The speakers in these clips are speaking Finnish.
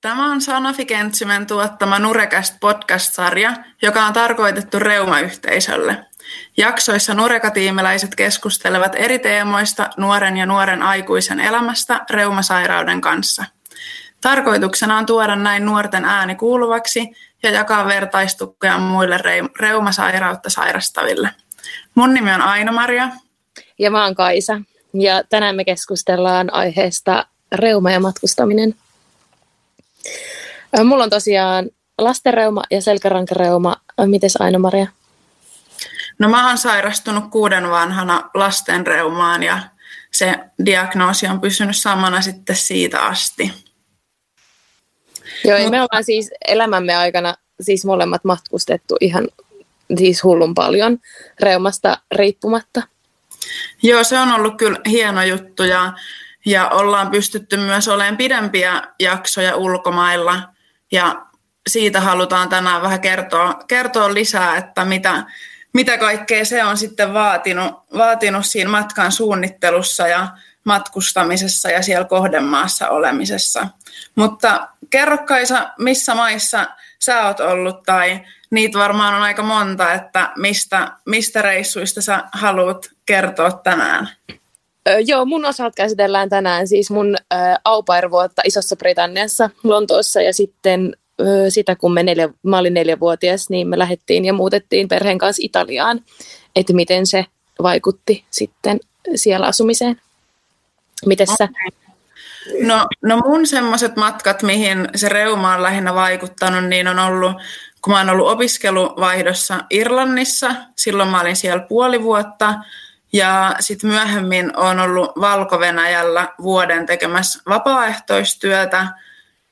Tämä on Sanofi Kentsymen tuottama Nurekast podcast-sarja, joka on tarkoitettu reumayhteisölle. Jaksoissa nurekatiimiläiset keskustelevat eri teemoista nuoren ja nuoren aikuisen elämästä reumasairauden kanssa. Tarkoituksena on tuoda näin nuorten ääni kuuluvaksi ja jakaa vertaistukea muille reumasairautta sairastaville. Mun nimi on Aino-Maria. Ja mä oon Kaisa. Ja tänään me keskustellaan aiheesta reuma ja matkustaminen. Mulla on tosiaan lastenreuma ja selkärankareuma. Mites Aino-Maria? No mä oon sairastunut kuuden vanhana lastenreumaan ja se diagnoosi on pysynyt samana sitten siitä asti. Joo, Mut... me ollaan siis elämämme aikana siis molemmat matkustettu ihan siis hullun paljon reumasta riippumatta. Joo, se on ollut kyllä hieno juttu ja, ja ollaan pystytty myös olemaan pidempiä jaksoja ulkomailla ja siitä halutaan tänään vähän kertoa, kertoa lisää, että mitä, mitä kaikkea se on sitten vaatinut, vaatinut siinä matkan suunnittelussa ja matkustamisessa ja siellä kohdemaassa olemisessa. Mutta kerro Kaisa, missä maissa sä oot ollut tai niitä varmaan on aika monta, että mistä, mistä reissuista sä haluat kertoa tänään? Joo, mun osalta käsitellään tänään siis mun ö, aupairvuotta Isossa Britanniassa Lontoossa ja sitten sitä kun me neljä, mä olin neljävuotias, niin me lähdettiin ja muutettiin perheen kanssa Italiaan, että miten se vaikutti sitten siellä asumiseen. Miten sä? No, no mun semmoiset matkat, mihin se reuma on lähinnä vaikuttanut, niin on ollut, kun mä oon ollut opiskeluvaihdossa Irlannissa, silloin mä olin siellä puoli vuotta, ja sitten myöhemmin on ollut Valko-Venäjällä vuoden tekemässä vapaaehtoistyötä,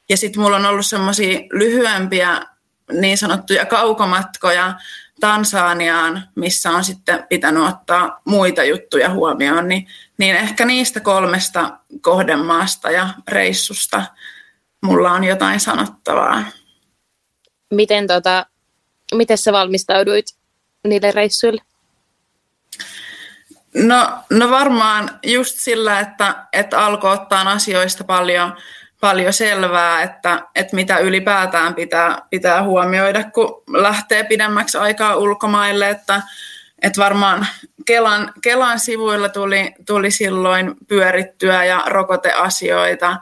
ja sitten mulla on ollut semmoisia lyhyempiä niin sanottuja kaukomatkoja Tansaniaan, missä on sitten pitänyt ottaa muita juttuja huomioon, niin, niin ehkä niistä kolmesta kohdemaasta ja reissusta mulla on jotain sanottavaa. Miten, tota, miten sä valmistauduit niille reissuille? No, no varmaan just sillä, että, että alkoi ottaa asioista paljon paljon selvää, että, että mitä ylipäätään pitää, pitää huomioida, kun lähtee pidemmäksi aikaa ulkomaille, että, että varmaan Kelan, Kelan sivuilla tuli, tuli silloin pyörittyä ja rokoteasioita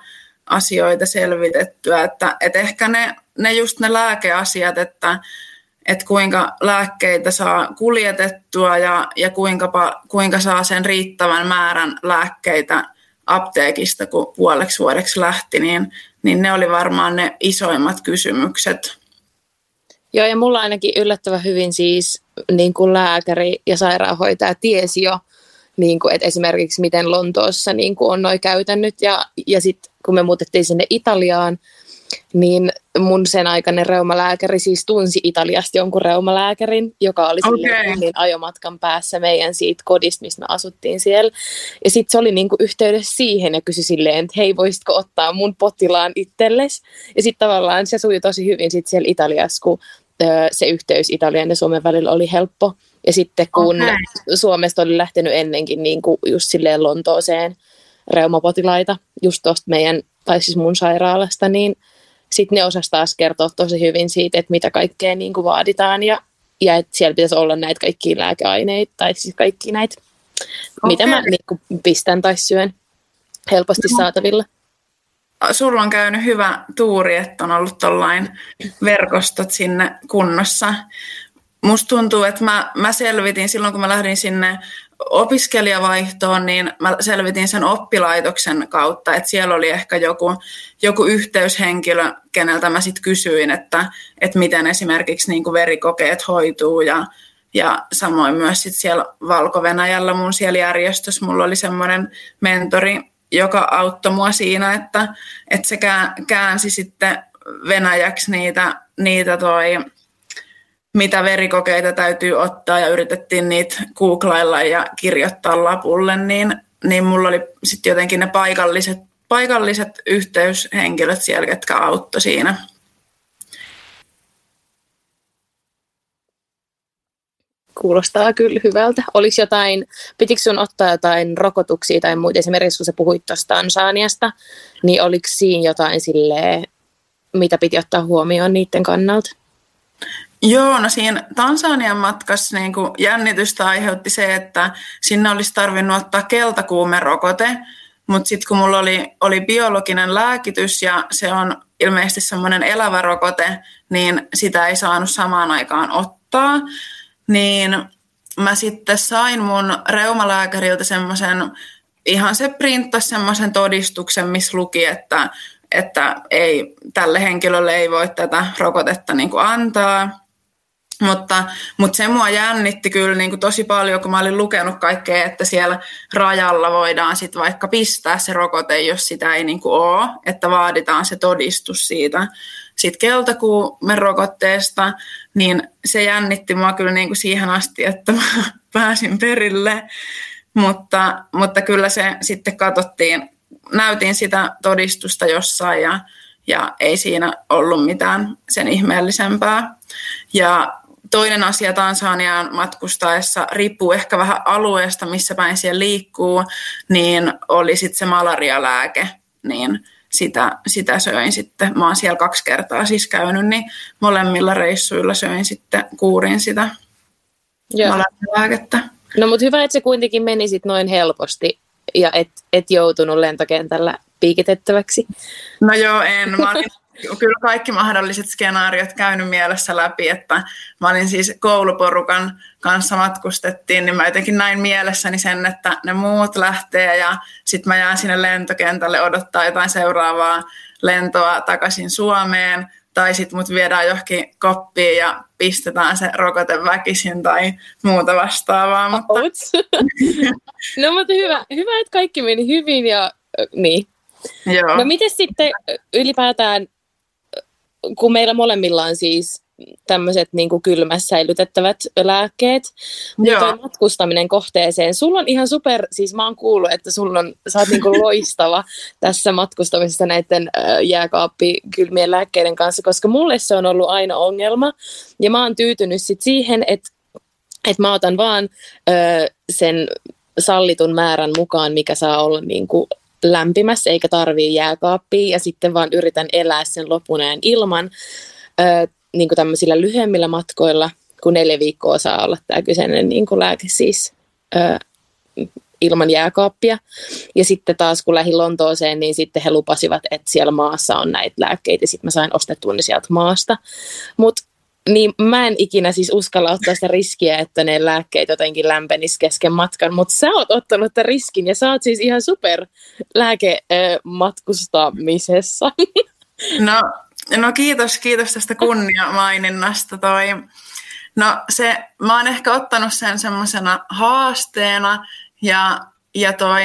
asioita selvitettyä, että, että ehkä ne, ne just ne lääkeasiat, että, että kuinka lääkkeitä saa kuljetettua ja, ja kuinka, kuinka saa sen riittävän määrän lääkkeitä apteekista, kun puoleksi vuodeksi lähti, niin, niin ne oli varmaan ne isoimmat kysymykset. Joo, ja mulla ainakin yllättävän hyvin siis niin kuin lääkäri ja sairaanhoitaja tiesi jo, niin kuin, että esimerkiksi miten Lontoossa niin kuin on noin käytännöt. Ja, ja sitten kun me muutettiin sinne Italiaan, niin mun sen aikainen reumalääkäri siis tunsi Italiasta jonkun reumalääkärin, joka oli okay. niin ajomatkan päässä meidän siitä kodista, mistä me asuttiin siellä. Ja sitten se oli niinku yhteydessä siihen ja kysyi silleen, että hei, voisitko ottaa mun potilaan itsellesi? Ja sitten tavallaan se sujui tosi hyvin sit siellä Italiassa, kun se yhteys Italian ja Suomen välillä oli helppo. Ja sitten kun okay. Suomesta oli lähtenyt ennenkin niin kuin just silleen Lontooseen reumapotilaita, just tuosta meidän, tai siis mun sairaalasta, niin sitten ne osasi taas kertoa tosi hyvin siitä, että mitä kaikkea niin kuin vaaditaan ja, ja että siellä pitäisi olla näitä kaikkia lääkeaineita tai siis kaikki näitä, okay. mitä mä niin kuin pistän tai syön helposti no. saatavilla. Sulla on käynyt hyvä tuuri, että on ollut tollain verkostot sinne kunnossa. Musta tuntuu, että mä, mä selvitin silloin, kun mä lähdin sinne opiskelijavaihtoon, niin mä selvitin sen oppilaitoksen kautta, että siellä oli ehkä joku, joku yhteyshenkilö, keneltä mä sitten kysyin, että, että miten esimerkiksi niin verikokeet hoituu ja, ja samoin myös sit siellä Valko-Venäjällä mun siellä järjestössä mulla oli semmoinen mentori, joka auttoi mua siinä, että, että se käänsi sitten venäjäksi niitä, niitä toi mitä verikokeita täytyy ottaa ja yritettiin niitä googlailla ja kirjoittaa lapulle, niin, niin mulla oli sitten jotenkin ne paikalliset, paikalliset yhteyshenkilöt siellä, jotka auttoi siinä. Kuulostaa kyllä hyvältä. Olisi jotain, pitikö sun ottaa jotain rokotuksia tai muita, esimerkiksi kun sä puhuit tuosta Tansaniasta, niin oliko siinä jotain silleen, mitä piti ottaa huomioon niiden kannalta? Joo, no siinä Tansanian matkassa niin kuin jännitystä aiheutti se, että sinne olisi tarvinnut ottaa keltakuumerokote, mutta sitten kun mulla oli, oli biologinen lääkitys ja se on ilmeisesti semmoinen elävä rokote, niin sitä ei saanut samaan aikaan ottaa, niin mä sitten sain mun reumalääkäriltä semmoisen, ihan se printtasi semmoisen todistuksen, missä luki, että, että ei, tälle henkilölle ei voi tätä rokotetta niin kuin antaa. Mutta, mutta se mua jännitti kyllä niin kuin tosi paljon, kun mä olin lukenut kaikkea, että siellä rajalla voidaan sitten vaikka pistää se rokote, jos sitä ei niin kuin ole, että vaaditaan se todistus siitä sit keltakuumen rokotteesta, niin se jännitti mua kyllä niin kuin siihen asti, että mä pääsin perille. Mutta, mutta kyllä se sitten katsottiin, näytin sitä todistusta jossain ja, ja ei siinä ollut mitään sen ihmeellisempää. Ja toinen asia Tansaniaan matkustaessa, riippuu ehkä vähän alueesta, missä päin siellä liikkuu, niin oli sitten se malarialääke, niin sitä, sitä söin sitten. Mä oon siellä kaksi kertaa siis käynyt, niin molemmilla reissuilla söin sitten kuurin sitä Joo. malarialääkettä. No mutta hyvä, että se kuitenkin meni sitten noin helposti ja et, et joutunut lentokentällä piikitettäväksi. No joo, en. Mä olin kyllä kaikki mahdolliset skenaariot käynyt mielessä läpi, että mä olin siis kouluporukan kanssa matkustettiin, niin mä jotenkin näin mielessäni sen, että ne muut lähtee ja sitten mä jään sinne lentokentälle odottaa jotain seuraavaa lentoa takaisin Suomeen, tai sitten mut viedään johonkin koppiin ja pistetään se rokote väkisin tai muuta vastaavaa. Mutta... no mutta hyvä, hyvä, että kaikki meni hyvin ja niin. Joo. No miten sitten ylipäätään kun meillä molemmilla on siis tämmöiset niin kylmässä säilytettävät lääkkeet, toi matkustaminen kohteeseen, sulla on ihan super, siis mä oon kuullut, että sulla on, sä oot niin kuin loistava tässä matkustamisessa näiden jääkaappikylmien lääkkeiden kanssa, koska mulle se on ollut aina ongelma, ja mä oon tyytynyt sit siihen, että että mä otan vaan ö, sen sallitun määrän mukaan, mikä saa olla niin kuin lämpimässä eikä tarvii jääkaappia ja sitten vaan yritän elää sen lopuneen ilman ö, niin kuin tämmöisillä lyhyemmillä matkoilla, kun neljä viikkoa saa olla tämä kyseinen niin kuin lääke siis ö, ilman jääkaappia. Ja sitten taas kun lähdin Lontooseen, niin sitten he lupasivat, että siellä maassa on näitä lääkkeitä sitten mä sain ostettua ne sieltä maasta. Mutta niin mä en ikinä siis uskalla ottaa sitä riskiä, että ne lääkkeet jotenkin lämpenis kesken matkan, mutta sä oot ottanut tämän riskin ja sä oot siis ihan super lääkematkustamisessa. No, no kiitos, kiitos tästä kunniamaininnasta toi. No se, mä oon ehkä ottanut sen semmoisena haasteena ja, ja toi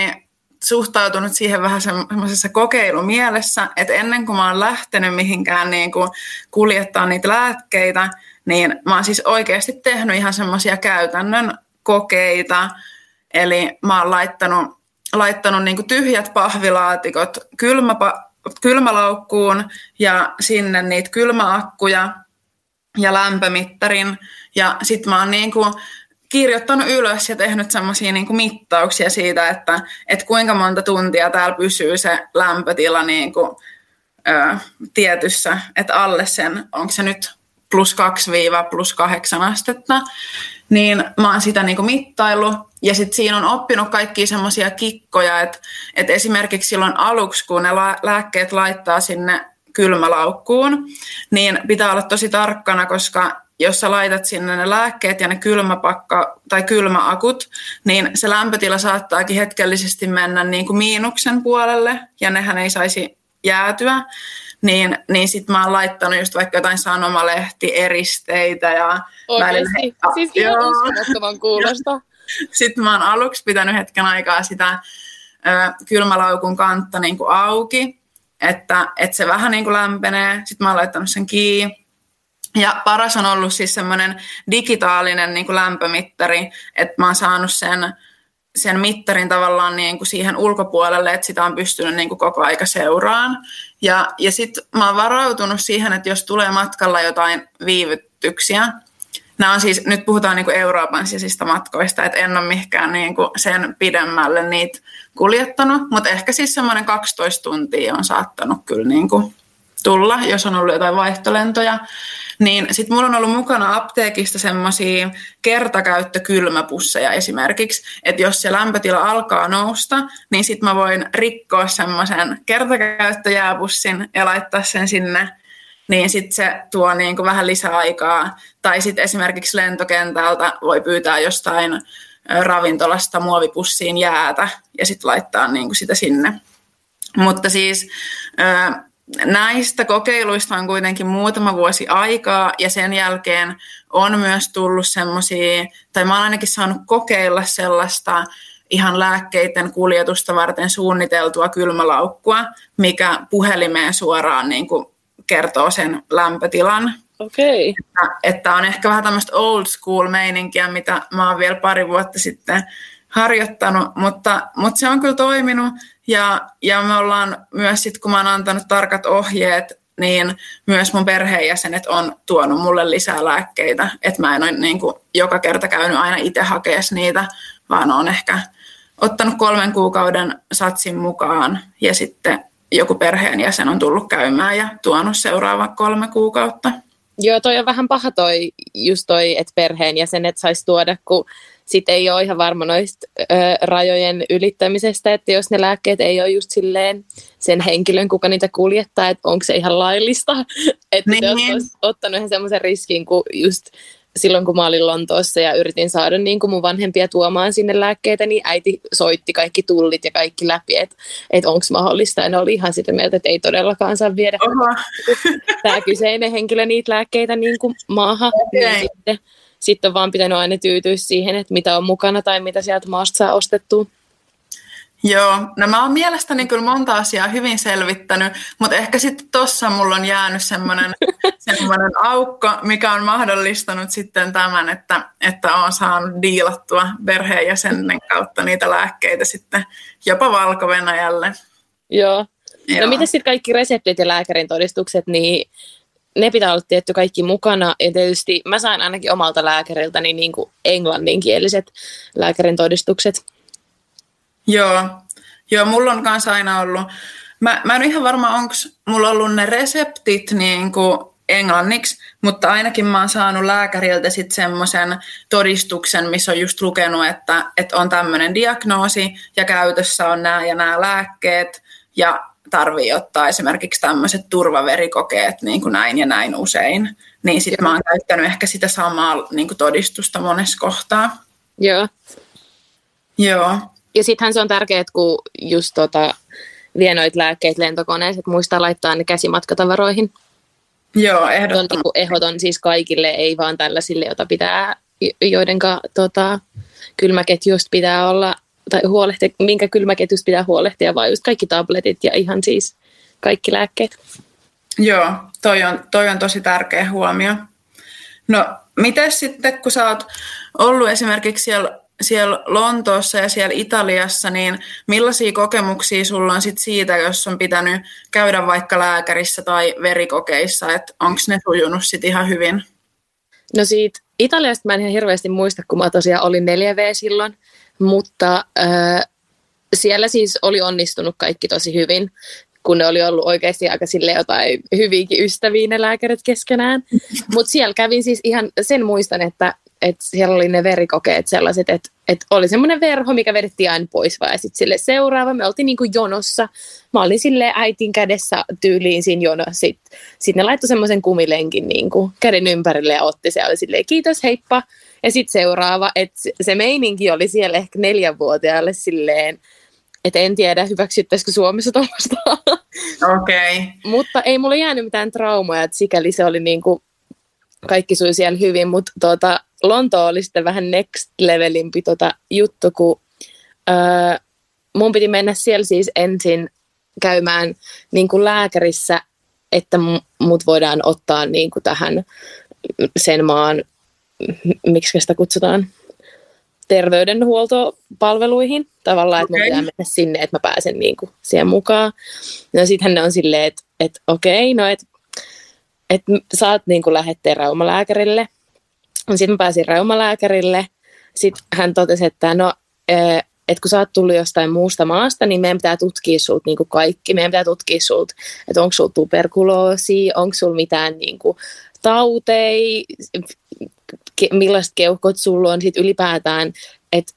suhtautunut siihen vähän semmoisessa kokeilumielessä, että ennen kuin mä oon lähtenyt mihinkään niin kuin kuljettaa niitä lääkkeitä, niin mä oon siis oikeasti tehnyt ihan semmoisia käytännön kokeita. Eli mä oon laittanut, laittanut niin kuin tyhjät pahvilaatikot kylmäpa, kylmälaukkuun ja sinne niitä kylmäakkuja ja lämpömittarin. Ja sitten mä oon niin kuin kirjoittanut ylös ja tehnyt semmoisia niin mittauksia siitä, että, että kuinka monta tuntia täällä pysyy se lämpötila niin kuin, ö, tietyssä, että alle sen, onko se nyt plus 2 plus 8 astetta, niin mä oon sitä niin kuin mittailu ja sitten siinä on oppinut kaikkia semmoisia kikkoja, että, että esimerkiksi silloin aluksi, kun ne lääkkeet laittaa sinne kylmälaukkuun, niin pitää olla tosi tarkkana, koska jos sä laitat sinne ne lääkkeet ja ne kylmäpakka tai kylmäakut, niin se lämpötila saattaakin hetkellisesti mennä niin kuin miinuksen puolelle ja nehän ei saisi jäätyä. Niin, niin sitten mä oon laittanut just vaikka jotain sanomalehti, eristeitä ja Oikeasti? Siis ihan uskomattoman kuulosta. Sitten mä oon aluksi pitänyt hetken aikaa sitä ö, kylmälaukun kantta niin kuin auki, että, että se vähän niin kuin lämpenee. Sitten mä oon laittanut sen kiinni ja paras on ollut siis semmoinen digitaalinen niin kuin lämpömittari, että mä oon saanut sen, sen mittarin tavallaan niin kuin siihen ulkopuolelle, että sitä on pystynyt niin kuin koko aika seuraan. Ja, ja sitten mä oon varautunut siihen, että jos tulee matkalla jotain viivytyksiä, nämä on siis, nyt puhutaan niin kuin Euroopan sisistä matkoista, että en ole mihinkään niin sen pidemmälle niitä kuljettanut, mutta ehkä siis semmoinen 12 tuntia on saattanut kyllä niin kuin tulla, jos on ollut jotain vaihtolentoja. Niin sitten mulla on ollut mukana apteekista semmoisia kertakäyttökylmäpusseja esimerkiksi, että jos se lämpötila alkaa nousta, niin sitten mä voin rikkoa semmoisen kertakäyttöjääpussin ja laittaa sen sinne niin sitten se tuo niin kuin vähän lisäaikaa. Tai sitten esimerkiksi lentokentältä voi pyytää jostain ravintolasta muovipussiin jäätä ja sitten laittaa niin kuin sitä sinne. Mutta siis näistä kokeiluista on kuitenkin muutama vuosi aikaa ja sen jälkeen on myös tullut semmoisia, tai mä oon ainakin saanut kokeilla sellaista ihan lääkkeiden kuljetusta varten suunniteltua kylmälaukkua, mikä puhelimeen suoraan niin kuin kertoo sen lämpötilan. Okay. Että, että on ehkä vähän tämmöistä old school meininkiä, mitä mä oon vielä pari vuotta sitten harjoittanut, mutta, mutta se on kyllä toiminut ja, ja me ollaan myös sitten, kun mä oon antanut tarkat ohjeet, niin myös mun perheenjäsenet on tuonut mulle lisää lääkkeitä, että mä en ole niin kuin joka kerta käynyt aina itse hakeessa niitä, vaan on ehkä ottanut kolmen kuukauden satsin mukaan ja sitten joku perheenjäsen on tullut käymään ja tuonut seuraava kolme kuukautta. Joo, toi on vähän paha toi, just toi, että perheenjäsenet saisi tuoda, kun sitten ei ole ihan varma noista ö, rajojen ylittämisestä, että jos ne lääkkeet ei ole just silleen sen henkilön, kuka niitä kuljettaa, että onko se ihan laillista. Että niin. jos olisi ottanut ihan semmoisen riskin, kun just silloin kun mä olin Lontoossa ja yritin saada niin kuin mun vanhempia tuomaan sinne lääkkeitä, niin äiti soitti kaikki tullit ja kaikki läpi, että, että onko mahdollista. Ja ne oli ihan sitä mieltä, että ei todellakaan saa viedä tämä kyseinen henkilö niitä lääkkeitä niin kuin maahan. Okay. Niin sitten, sitten on vaan pitänyt aina tyytyä siihen, että mitä on mukana tai mitä sieltä maasta saa ostettua. Joo, no mä oon mielestäni kyllä monta asiaa hyvin selvittänyt, mutta ehkä sitten tossa mulla on jäänyt semmoinen semmoinen aukko, mikä on mahdollistanut sitten tämän, että, että on saanut diilattua perheenjäsenen kautta niitä lääkkeitä sitten jopa Valko-Venäjälle. Joo. Joo. No miten sitten kaikki reseptit ja lääkärin todistukset, niin ne pitää olla tietty kaikki mukana. Ja tietysti mä sain ainakin omalta lääkäriltäni niin kuin englanninkieliset lääkärin todistukset. Joo, Joo, mulla on kanssa aina ollut, mä, mä en ihan varma, onko mulla ollut ne reseptit niin kuin englanniksi, mutta ainakin mä oon saanut lääkäriltä sitten semmoisen todistuksen, missä on just lukenut, että, että on tämmöinen diagnoosi ja käytössä on nämä ja nämä lääkkeet ja tarvii ottaa esimerkiksi tämmöiset turvaverikokeet niin kuin näin ja näin usein. Niin sitten mä oon käyttänyt ehkä sitä samaa niin kuin todistusta monessa kohtaa. Joo. Joo ja sittenhän se on tärkeää, kun just tota, vie noita lääkkeitä lentokoneeseen, että muistaa laittaa ne käsimatkatavaroihin. Joo, ehdottomasti. On niin ehdoton siis kaikille, ei vaan tällaisille, joita pitää, joidenka tota, kylmäketjusta pitää olla, tai huolehtia, minkä kylmäketjusta pitää huolehtia, vaan just kaikki tabletit ja ihan siis kaikki lääkkeet. Joo, toi on, toi on tosi tärkeä huomio. No, miten sitten, kun sä oot ollut esimerkiksi siellä siellä Lontoossa ja siellä Italiassa, niin millaisia kokemuksia sulla on sit siitä, jos on pitänyt käydä vaikka lääkärissä tai verikokeissa, että onko ne sujunut sit ihan hyvin? No siitä Italiasta mä en ihan hirveästi muista, kun mä tosiaan olin 4V silloin, mutta äh, siellä siis oli onnistunut kaikki tosi hyvin, kun ne oli ollut oikeasti aika sille jotain hyvinkin ystäviä ne lääkärit keskenään. Mutta siellä kävin siis ihan, sen muistan, että että siellä oli ne verikokeet sellaiset, että, että oli semmoinen verho, mikä vedettiin aina pois vaan ja sitten sille seuraava, me oltiin niinku jonossa, mä olin sille äitin kädessä tyyliin siinä jonossa, sitten sit ne laittoi semmoisen kumilenkin niinku käden ympärille ja otti se oli silleen kiitos, heippa, ja sitten seuraava, että se meininki oli siellä ehkä neljänvuotiaalle silleen, että en tiedä, hyväksyttäisikö Suomessa tuollaista. Okei. Okay. Mutta ei mulle jäänyt mitään traumoja, että sikäli se oli niinku, kaikki sui siellä hyvin, mutta tuota, Lonto oli sitten vähän next levelimpi tota juttu, kun öö, mun piti mennä siellä siis ensin käymään niin kuin lääkärissä, että mut voidaan ottaa niin kuin tähän sen maan, miksi sitä kutsutaan, terveydenhuoltopalveluihin. Tavallaan, okay. että pitää mennä sinne, että mä pääsen niin kuin siihen mukaan. No sittenhän ne on silleen, että, että okei, no että että saat niin kuin lähetteen reumalääkärille – sitten mä pääsin reumalääkärille. Sitten hän totesi, että no, että kun sä oot tullut jostain muusta maasta, niin meidän pitää tutkia sulta niin kaikki. Meidän pitää tutkia sulta, että onko sulla tuberkuloosi, onko sulla mitään niin kuin, tautei, millaiset keuhkot sulla on, sitten ylipäätään, että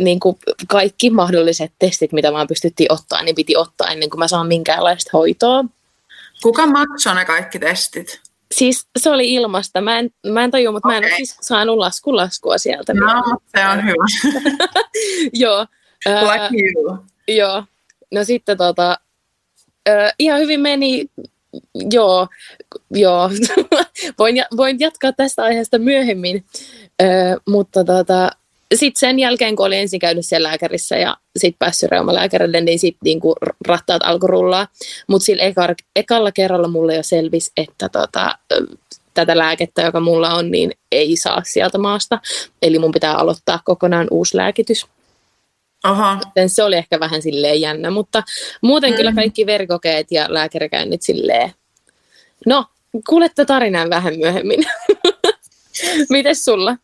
niin kuin kaikki mahdolliset testit, mitä vaan pystyttiin ottaa, niin piti ottaa ennen kuin mä saan minkäänlaista hoitoa. Kuka maksoi ne kaikki testit? Siis se oli ilmasta. Mä en, mä en tajua, mutta okay. mä en ole siis saanut laskun laskua sieltä. No, mutta se on hyvä. joo. Like you. Joo. No sitten tota, uh, ihan hyvin meni, joo, joo. voin, voin jatkaa tästä aiheesta myöhemmin, uh, mutta tota, sitten sen jälkeen, kun olin ensin käynyt siellä lääkärissä ja sitten päässyt reumalääkärille, niin sitten niinku rattaat alkoi rullaa. Mutta sillä eka, ekalla kerralla mulle jo selvisi, että tota, tätä lääkettä, joka mulla on, niin ei saa sieltä maasta. Eli mun pitää aloittaa kokonaan uusi lääkitys. Aha. se oli ehkä vähän silleen jännä, mutta muuten mm. kyllä kaikki verikokeet ja lääkärikäynnit silleen. No, kuulette tarinan vähän myöhemmin. Mites sulla?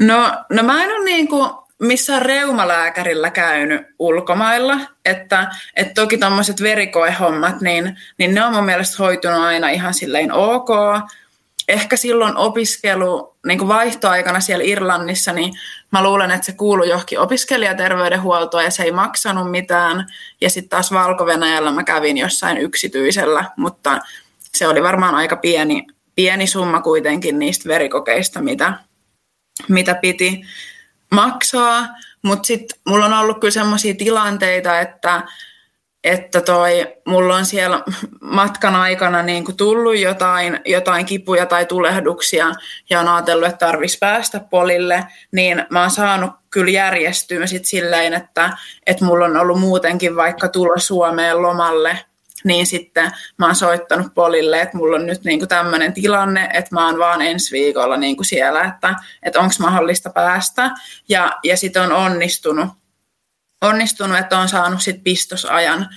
No, no mä en ole niin kuin missään reumalääkärillä käynyt ulkomailla, että, että toki tuommoiset verikoehommat, niin, niin ne on mun mielestä hoitunut aina ihan silleen ok. Ehkä silloin opiskelu, niin kuin vaihtoaikana siellä Irlannissa, niin mä luulen, että se kuului johonkin opiskelijaterveydenhuoltoon ja se ei maksanut mitään. Ja sitten taas valko mä kävin jossain yksityisellä, mutta se oli varmaan aika pieni, pieni summa kuitenkin niistä verikokeista, mitä, mitä piti maksaa, mutta sitten mulla on ollut kyllä sellaisia tilanteita, että, että toi, mulla on siellä matkan aikana niin kuin tullut jotain, jotain kipuja tai tulehduksia ja on ajatellut, että tarvitsisi päästä polille, niin mä oon saanut kyllä järjestyä sit silleen, että, että mulla on ollut muutenkin vaikka tulla Suomeen lomalle niin sitten mä oon soittanut Polille, että mulla on nyt niinku tämmöinen tilanne, että mä oon vaan ensi viikolla niinku siellä, että, että onko mahdollista päästä. Ja, ja sitten on onnistunut, onnistunut, että on saanut sit pistosajan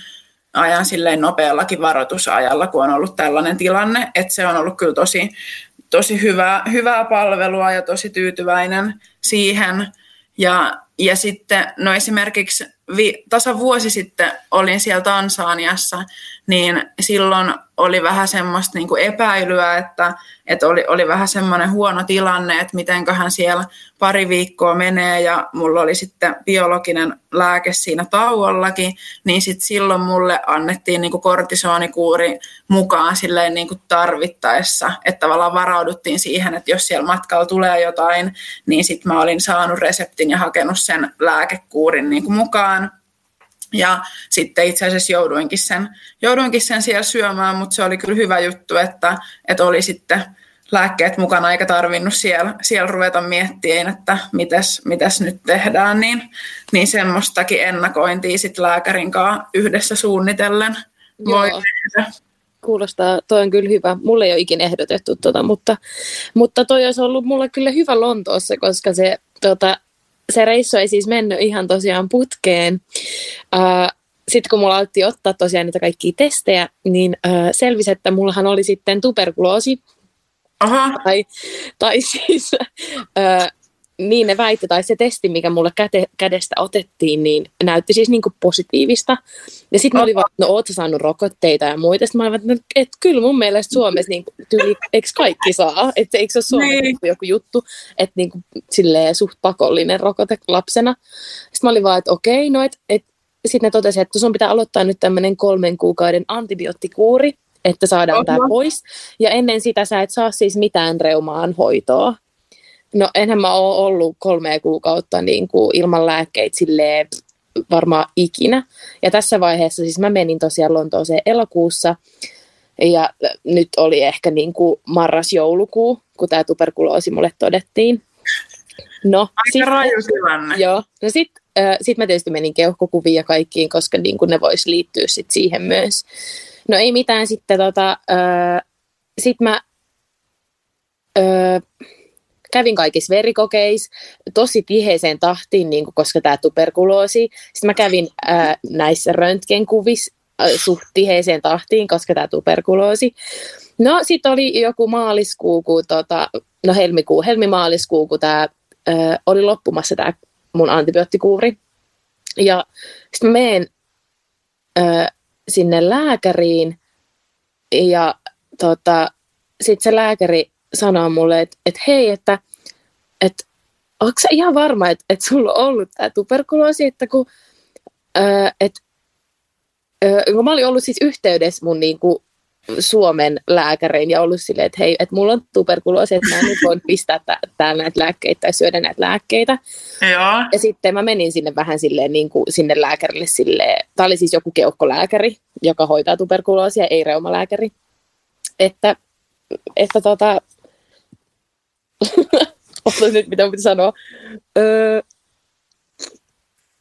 ajan silleen nopeallakin varoitusajalla, kun on ollut tällainen tilanne, että se on ollut kyllä tosi, tosi hyvää, hyvää palvelua ja tosi tyytyväinen siihen. Ja, ja sitten no esimerkiksi vi, tasa vuosi sitten olin siellä Tansaniassa, niin silloin oli vähän semmoista niin kuin epäilyä, että, että oli, oli vähän semmoinen huono tilanne, että mitenköhän siellä pari viikkoa menee ja mulla oli sitten biologinen lääke siinä tauollakin, niin sitten silloin mulle annettiin niin kuin kortisonikuuri mukaan silleen niin kuin tarvittaessa, että tavallaan varauduttiin siihen, että jos siellä matkalla tulee jotain, niin sitten mä olin saanut reseptin ja hakenut sen lääkekuurin niin kuin mukaan ja sitten itse asiassa jouduinkin sen, jouduinkin sen siellä syömään, mutta se oli kyllä hyvä juttu, että, että oli sitten lääkkeet mukana eikä tarvinnut siellä, siellä ruveta miettimään, että mitäs, mitäs nyt tehdään, niin, niin semmoistakin ennakointia sitten lääkärin kanssa yhdessä suunnitellen voi Joo. tehdä. Kuulostaa, toi on kyllä hyvä. Mulle ei ole ikinä ehdotettu tota, mutta, mutta toi olisi ollut mulle kyllä hyvä Lontoossa, koska se tota, se reissu ei siis mennyt ihan tosiaan putkeen. Uh, sitten kun mulla alettiin ottaa tosiaan niitä kaikkia testejä, niin uh, selvisi, että mullahan oli sitten tuberkuloosi. Aha. Tai, tai siis uh, niin ne väitti, tai se testi, mikä mulle käte, kädestä otettiin, niin näytti siis niin kuin positiivista. Ja sitten mä olin vaan, no oot saanut rokotteita ja muita. Sitten mä olin että no, et, kyllä mun mielestä Suomessa niin tyyli, eikö kaikki saa? Että eikö se ole Suomessa niin. joku juttu, että niin kuin, silleen suht pakollinen rokote lapsena. Sitten mä olin vaan, että okei, no et, et sitten ne totesi, että sun pitää aloittaa nyt tämmöinen kolmen kuukauden antibioottikuuri, että saadaan tämä pois. Ja ennen sitä sä et saa siis mitään reumaan hoitoa. No enhän mä ole ollut kolme kuukautta niin kuin ilman lääkkeitä silleen varmaan ikinä. Ja tässä vaiheessa siis mä menin tosiaan Lontooseen elokuussa ja nyt oli ehkä niin kuin marras-joulukuu, kun tämä tuberkuloosi mulle todettiin. No, Aika sit, raju tilanne. Joo, no sitten äh, sit mä tietysti menin keuhkokuviin ja kaikkiin, koska niin kuin ne vois liittyä sit siihen myös. No ei mitään sitten tota, äh, sit mä äh, kävin kaikissa verikokeissa tosi tiheeseen tahtiin, niin kuin, koska tämä tuberkuloosi. Sitten mä kävin ää, näissä röntgenkuvissa ää, suht tiheeseen tahtiin, koska tämä tuberkuloosi. No sitten oli joku maaliskuu, kun, tota, no helmikuu, helmimaaliskuu, kun tämä oli loppumassa tämä mun antibioottikuuri. Ja sitten mä menen sinne lääkäriin ja tota, sitten se lääkäri sanoo mulle, että et hei, että et, onko sä ihan varma, että et sulla on ollut tämä tuberkuloosi, että kun, ö, et, ö, kun mä olin ollut siis yhteydessä mun niinku, Suomen lääkäriin ja ollut silleen, että hei, että mulla on tuberkuloosi, että mä en nyt voi pistää täällä näitä lääkkeitä tai syödä näitä lääkkeitä. Joo. Ja sitten mä menin sinne vähän silleen niin kuin sinne lääkärille silleen, tämä oli siis joku keuhkolääkäri, joka hoitaa tuberkuloosia, ei reumalääkäri. Että, että tota, Otas nyt, mitä pitää sanoa. Öö,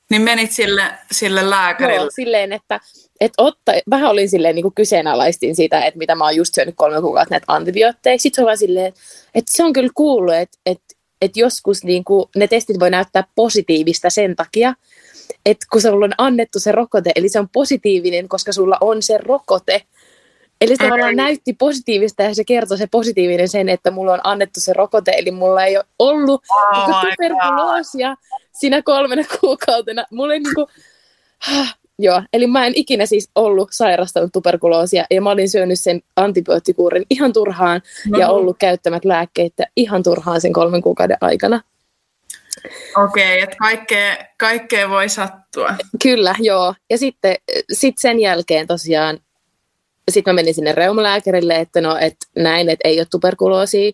niin menit sille, sille lääkärille? Joo, silleen, että et otta, vähän olin silleen niin kuin kyseenalaistin sitä, että mitä mä oon just syönyt kolme kuukautta näitä antibiootteja. Sitten se on vaan silleen, että se on kyllä kuullut, että, että, että joskus niin kuin, ne testit voi näyttää positiivista sen takia, että kun sulla on annettu se rokote, eli se on positiivinen, koska sulla on se rokote, Eli se tavallaan näytti positiivista ja se kertoi se positiivinen sen, että mulla on annettu se rokote, eli mulla ei ole ollut oh tuberkuloosia siinä kolmena kuukautena. Mulla ei niinku, ah, joo, eli mä en ikinä siis ollut sairastanut tuberkuloosia ja mä olin syönyt sen antibioottikuurin ihan turhaan no. ja ollut käyttämät lääkkeitä ihan turhaan sen kolmen kuukauden aikana. Okei, okay, että kaikkea, kaikkea voi sattua. Kyllä, joo. Ja sitten sit sen jälkeen tosiaan sitten mä menin sinne reumalääkärille, että no, että näin, että ei ole tuberkuloosia.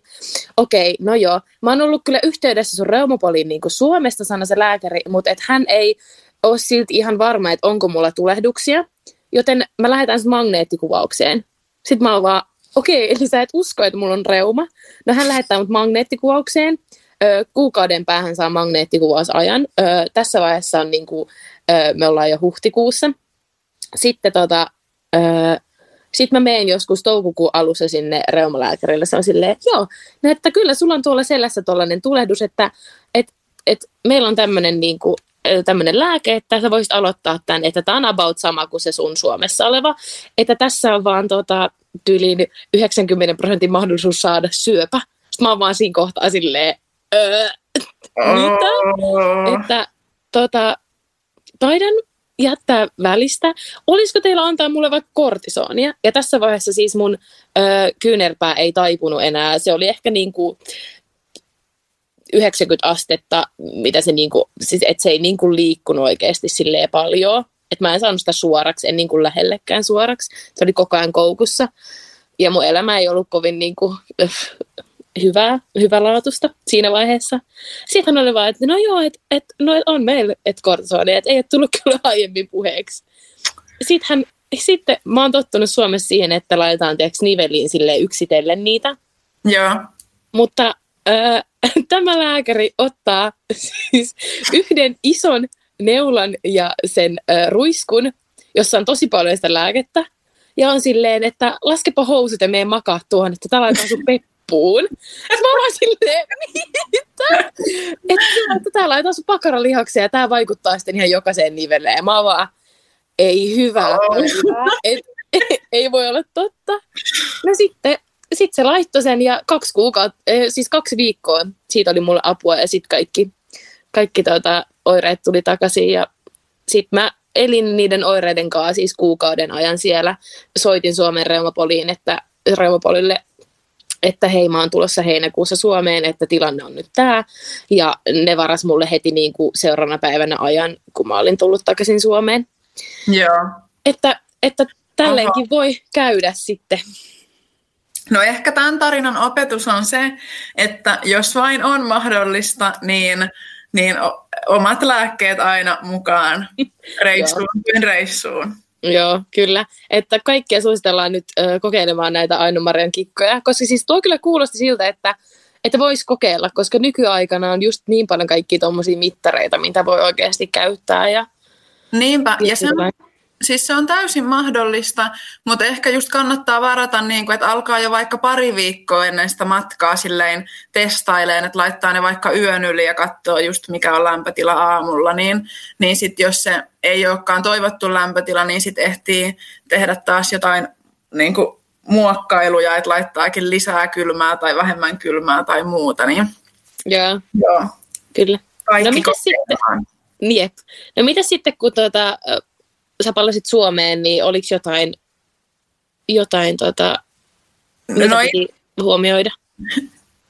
Okei, no joo. Mä oon ollut kyllä yhteydessä sun reumapoliin niin kuin Suomesta, sanoi se lääkäri, mutta että hän ei ole silti ihan varma, että onko mulla tulehduksia. Joten mä lähetän magneettikuvaukseen. Sitten mä oon vaan, okei, eli sä et usko, että mulla on reuma. No hän lähettää mut magneettikuvaukseen. Ö, kuukauden päähän saa magneettikuvausajan. Ö, tässä vaiheessa on niin kuin, ö, me ollaan jo huhtikuussa. Sitten tota, ö, sitten mä menen joskus toukokuun alussa sinne reumalääkärille. Se on silleen, joo, no, että kyllä sulla on tuolla selässä tuollainen tulehdus, että et, et meillä on tämmöinen niin kuin, tämmöinen lääke, että sä voisit aloittaa tämän, että tämä on about sama kuin se sun Suomessa oleva, että tässä on vaan tota, tyyliin 90 prosentin mahdollisuus saada syöpä. Sitten mä oon vaan siinä kohtaa silleen, öö, mitä? Että tota, taidan jättää välistä. Olisiko teillä antaa mulle vaikka kortisonia? Ja tässä vaiheessa siis mun ö, kyynärpää ei taipunut enää. Se oli ehkä niin kuin 90 astetta, mitä se niin kuin, siis että se ei niin kuin liikkunut oikeasti silleen paljon. Että mä en saanut sitä suoraksi, en niin kuin lähellekään suoraksi. Se oli koko ajan koukussa. Ja mun elämä ei ollut kovin niin kuin, hyvää, hyvälaatusta siinä vaiheessa. Sitten hän oli vaan, että no joo, että et, no et on meillä et kortisoni, että ei ole tullut kyllä aiemmin puheeksi. Sitten, hän, sitten mä oon tottunut Suomessa siihen, että laitetaan tiiäks, niveliin sille yksitellen niitä. Joo. Mutta äh, tämä lääkäri ottaa siis yhden ison neulan ja sen äh, ruiskun, jossa on tosi paljon sitä lääkettä. Ja on silleen, että laskepa housut ja mene makaa tuohon, että tää laitetaan sun pep- loppuun. Mä oon silleen, mitä? Että tää laitetaan sun pakaralihaksia ja tää vaikuttaa sitten ihan jokaiseen nivelleen. Mä vaan, ei hyvä. Oh. Et, ei voi olla totta. No sitten sit se laittoi sen ja kaksi kuukautta, eh, siis kaksi viikkoa siitä oli mulle apua ja sitten kaikki, kaikki tuota, oireet tuli takaisin ja sitten mä elin niiden oireiden kanssa siis kuukauden ajan siellä. Soitin Suomen reumapoliin, että reumapolille, että hei mä oon tulossa heinäkuussa Suomeen, että tilanne on nyt tämä. Ja ne varas mulle heti niin kuin seuraavana päivänä ajan, kun mä olin tullut takaisin Suomeen. Joo. Että, että tälleenkin Aha. voi käydä sitten. No ehkä tämän tarinan opetus on se, että jos vain on mahdollista, niin, niin omat lääkkeet aina mukaan reissuun reissuun. Joo, kyllä. Että kaikkia suositellaan nyt ö, kokeilemaan näitä Aino-Marian kikkoja, koska siis tuo kyllä kuulosti siltä, että, että voisi kokeilla, koska nykyaikana on just niin paljon kaikkia tuommoisia mittareita, mitä voi oikeasti käyttää. Ja, Niinpä, ja se on, Siis se on täysin mahdollista, mutta ehkä just kannattaa varata, niin kuin, että alkaa jo vaikka pari viikkoa ennen sitä matkaa silleen testaileen, että laittaa ne vaikka yön yli ja katsoo just mikä on lämpötila aamulla, niin, niin sitten jos se ei olekaan toivottu lämpötila, niin sitten ehtii tehdä taas jotain niin kuin muokkailuja, että laittaakin lisää kylmää tai vähemmän kylmää tai muuta. Niin, Joo, joo. kyllä. Kaikki no, sitten? Jep. No mitä sitten, kun tuota, sä palasit Suomeen, niin oliko jotain, jotain tota, mitä no, piti huomioida?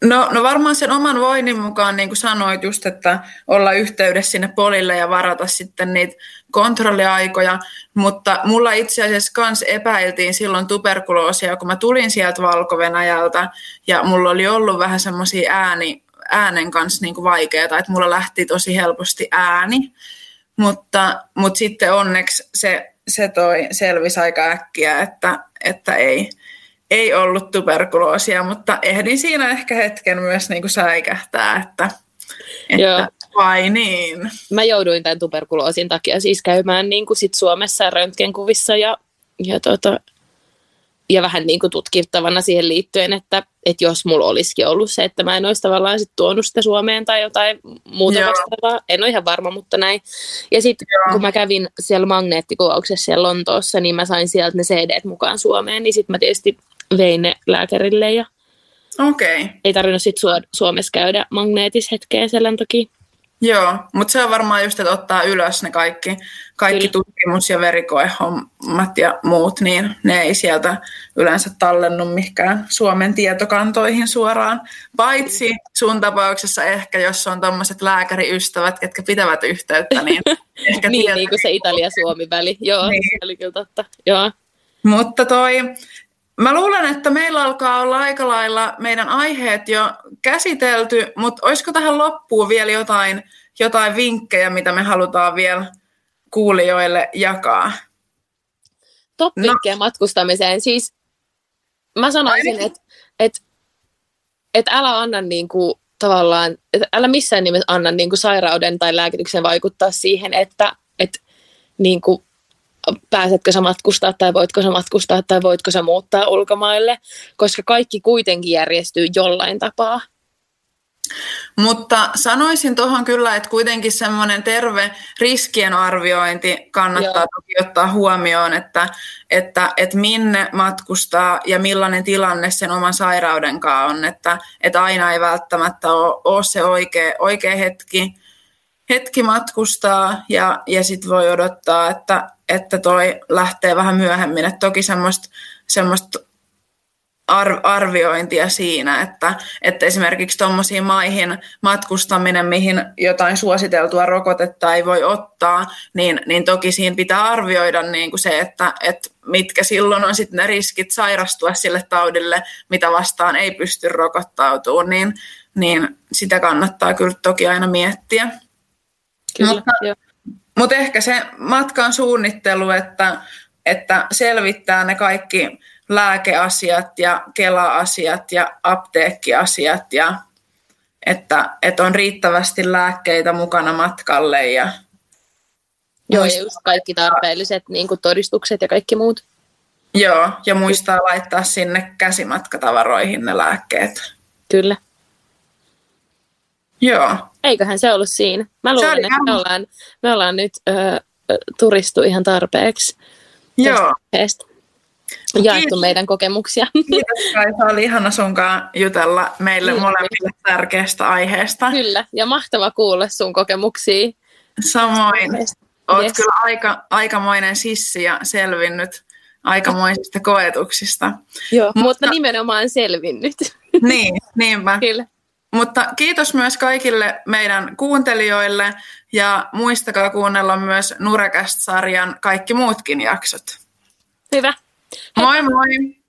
No, no varmaan sen oman voinnin mukaan, niin kuin sanoit just, että olla yhteydessä sinne polille ja varata sitten niitä kontrolliaikoja, mutta mulla itse asiassa kans epäiltiin silloin tuberkuloosia, kun mä tulin sieltä valko ja mulla oli ollut vähän semmoisia ääni, äänen kanssa niin vaikeaa, että mulla lähti tosi helposti ääni, mutta, mutta sitten onneksi se, se toi selvisi aika äkkiä, että, että ei, ei ollut tuberkuloosia, mutta ehdin siinä ehkä hetken myös niin kuin säikähtää, että, että Joo. vai niin. Mä jouduin tämän tuberkuloosin takia siis käymään niin kuin sit Suomessa röntgenkuvissa ja, ja tota, ja vähän niin kuin tutkittavana siihen liittyen, että, että jos mulla olisikin ollut se, että mä en olisi tavallaan sit tuonut sitä Suomeen tai jotain muuta Joo. vastaavaa. En ole ihan varma, mutta näin. Ja sitten kun mä kävin siellä magneettikuvauksessa siellä Lontoossa, niin mä sain sieltä ne CD mukaan Suomeen, niin sitten mä tietysti vein ne lääkärille ja okay. ei tarvinnut sitten Suomessa käydä magneetis hetkeen selän toki. Joo, mutta se on varmaan just, että ottaa ylös ne kaikki, kaikki tutkimus- ja verikoehommat ja muut, niin ne ei sieltä yleensä tallennu mihinkään Suomen tietokantoihin suoraan. Paitsi sun tapauksessa ehkä, jos on tuommoiset lääkäriystävät, ketkä pitävät yhteyttä, niin ehkä niin, niin kuin se Italia-Suomi-väli. Joo, niin. se oli kyllä totta. Joo. Mutta toi, Mä luulen, että meillä alkaa olla aika lailla meidän aiheet jo käsitelty, mutta olisiko tähän loppuun vielä jotain, jotain vinkkejä, mitä me halutaan vielä kuulijoille jakaa? Top no. matkustamiseen. Siis mä sanoisin, että et, et älä anna niinku, tavallaan, et älä missään nimessä anna niinku sairauden tai lääkityksen vaikuttaa siihen, että et, niinku, pääsetkö sä matkustaa tai voitko sä matkustaa tai voitko sä muuttaa ulkomaille, koska kaikki kuitenkin järjestyy jollain tapaa. Mutta sanoisin tuohon kyllä, että kuitenkin semmoinen terve riskien arviointi kannattaa Joo. toki ottaa huomioon, että, että, että minne matkustaa ja millainen tilanne sen oman sairauden kanssa on, että, että aina ei välttämättä ole, ole se oikea, oikea hetki, hetki matkustaa ja, ja sitten voi odottaa, että, että toi lähtee vähän myöhemmin. Et toki semmoista semmoista arviointia siinä, että, että esimerkiksi tuommoisiin maihin matkustaminen, mihin jotain suositeltua rokotetta ei voi ottaa, niin, niin toki siinä pitää arvioida niin kuin se, että, että mitkä silloin on sitten ne riskit sairastua sille taudille, mitä vastaan ei pysty rokottautumaan, niin, niin sitä kannattaa kyllä toki aina miettiä. Kyllä, Mutta. Mutta ehkä se matkan suunnittelu, että, että selvittää ne kaikki lääkeasiat ja kela-asiat ja apteekkiasiat ja että, että on riittävästi lääkkeitä mukana matkalle. Ja Joo, ja just kaikki tarpeelliset niin kuin todistukset ja kaikki muut. Joo, ja muistaa laittaa sinne käsimatkatavaroihin ne lääkkeet. Kyllä. Joo. Eiköhän se ollut siinä. Mä luulen, että me ollaan, me ollaan nyt ö, turistu ihan tarpeeksi. Joo. Jaettu Kiitos. meidän kokemuksia. Kiitos Kaisa, oli ihana sunkaan jutella meille Kyllä. molemmille tärkeästä aiheesta. Kyllä, ja mahtava kuulla sun kokemuksia. Samoin. Olet yes. kyllä aika, aikamoinen sissi ja selvinnyt aikamoisista koetuksista. Joo, mutta, mutta nimenomaan selvinnyt. Niin, niinpä. Kyllä. Mutta kiitos myös kaikille meidän kuuntelijoille ja muistakaa kuunnella myös Nurekast-sarjan kaikki muutkin jaksot. Hyvä. Moi moi!